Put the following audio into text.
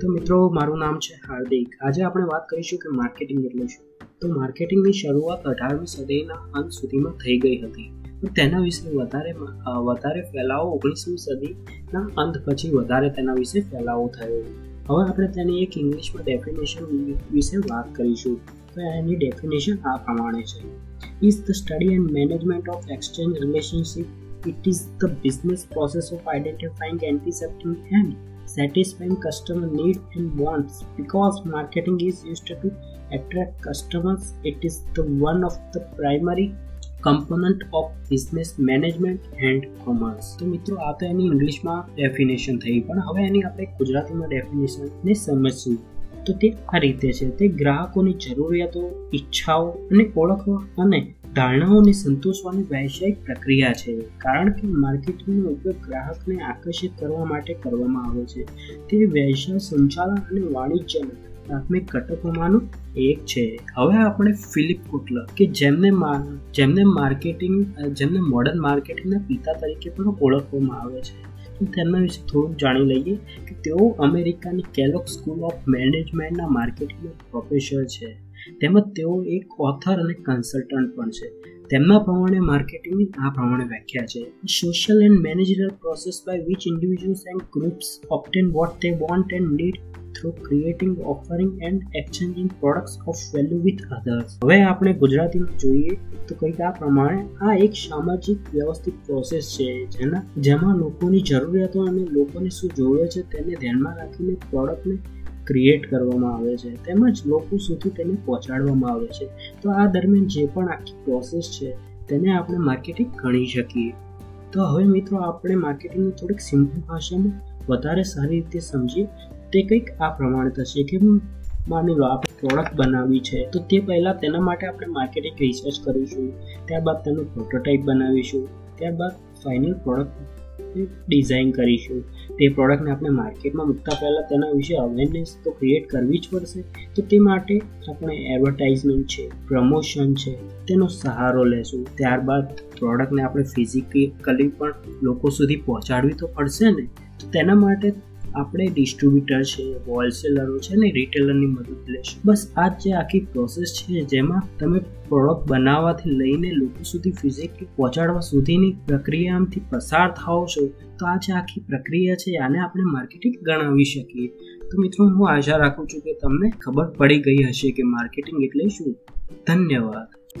તો મિત્રો, મારું નામ છે હાર્દિક. આજે આપણે વાત કરીશું કે માર્કેટિંગ એટલે શું? તો માર્કેટિંગની શરૂઆત અઢારમી સદીના અંત સુધીમાં થઈ ગઈ હતી. તેના વિશે વધારે વધારે ફેલાવો ઓગણીસમી સદીના અંત પછી વધારે તેના વિશે ફેલાવો થયો. હવે આપણે તેની એક ઇંગ્લિશમાં ડેફિનેશન વિશે વાત કરીશું. તો એની ડેફિનેશન આ પ્રમાણે છે. Is the study and management of exchange relationship it is the business process of identifying anticipating and satisfying customer needs and wants because marketing is used to attract customers. It is the one of the primary component of business management and commerce તો મિત્રો આ તો એની ઇંગ્લિશમાં definition થઈ પણ હવે એની આપણે ગુજરાતીમાં ડેફિનેશનને સમજશું તો તે આ રીતે છે તે ગ્રાહકોની જરૂરિયાતો ઈચ્છાઓ અને ઓળખવા અને ધારણાઓને સંતોષવાની વૈશ્વિક પ્રક્રિયા છે, કારણ કે માર્કેટિંગનો ઉપયોગ ગ્રાહકને આકર્ષિત કરવા માટે કરવામાં આવે છે. તે વ્યવસાય સંચાલન અને વાણિજ્યના પ્રાથમિક ઘટકોમાંનું એક છે. હવે આપણે ફિલિપ કુટલર, કે જેમને જેમને માર્કેટિંગ, જેમને મોડર્ન માર્કેટિંગના પિતા તરીકે પણ ઓળખવામાં આવે છે. તેમના વિશે થોડુંક જાણી લઈએ કે તેઓ અમેરિકાની કેલોક સ્કૂલ ઓફ મેનેજમેન્ટના માર્કેટિંગના પ્રોફેસર છે. તેમજ તેઓ એક ઓથર અને કન્સલ્ટન્ટ પણ છે. તેમના પ્રમાણે માર્કેટિંગની આ પ્રમાણે વ્યાખ્યા છે. Social and managerial process by which individuals and groups obtain what they want and need through creating offering and exchanging products of value with others હવે આપણે ગુજરાતીમાં જોઈએ તો કંઈક આ પ્રમાણે આ એક સામાજિક વ્યવસ્થિત પ્રોસેસ છે જેના, જેમાં લોકોની જરૂરિયાતો અને લોકોને શું જોવે છે તેને ધ્યાનમાં રાખીને પ્રોડક્ટને ક્રિએટ કરવામાં આવે છે, તેમજ લોકો સુધી તેને પહોંચાડવામાં આવે છે. તો આ દરમિયાન જે પણ આખી પ્રોસેસ છે, તેને આપણે માર્કેટિંગ ગણી શકીએ. તો હવે મિત્રો આપણે માર્કેટિંગની થોડીક સિમ્પલ ભાષામાં વધારે સારી રીતે સમજીએ, તે કંઈક આ પ્રમાણે થશે કે માની લો આપણે પ્રોડક્ટ બનાવવી છે, તો તે પહેલાં તેના માટે આપણે માર્કેટિંગ રિસર્ચ કરીશું, ત્યારબાદ તેનું પ્રોટોટાઇપ બનાવીશું, ત્યારબાદ ફાઇનલ પ્રોડક્ટ ડિઝાઇન કરીશું. તે પ્રોડક્ટને આપણે માર્કેટમાં મૂકતા પહેલાં તેના વિશે અવેરનેસ તો ક્રિએટ કરવી જ પડશે. તો તે માટે આપણે એડવર્ટાઇઝમેન્ટ છે પ્રમોશન છે, તેનો સહારો લેશું. ત્યારબાદ પ્રોડક્ટને આપણે ફિઝિકલી પણ લોકો સુધી પહોંચાડવી તો પડશે ને. તો તેના માટે આપણે ડિસ્ટ્રીબ્યુટર છે હોલસેલરો છે ને રિટેલરની મદદ લેશું. બસ આ જે આખી પ્રોસેસ છે જેમાં તમે પ્રોડક્ટ બનાવવાથી લઈને લોકો સુધી ફિઝિકલી પહોંચાડવા સુધીની પ્રક્રિયામાંથી પસાર થાઓ છો, તો આ જે આખી પ્રક્રિયા છે, આને આપણે માર્કેટિંગ ગણાવી શકીએ. તો મિત્રો, હું આશા રાખું છું કે તમને ખબર પડી ગઈ હશે કે માર્કેટિંગ એટલે શું? ધન્યવાદ.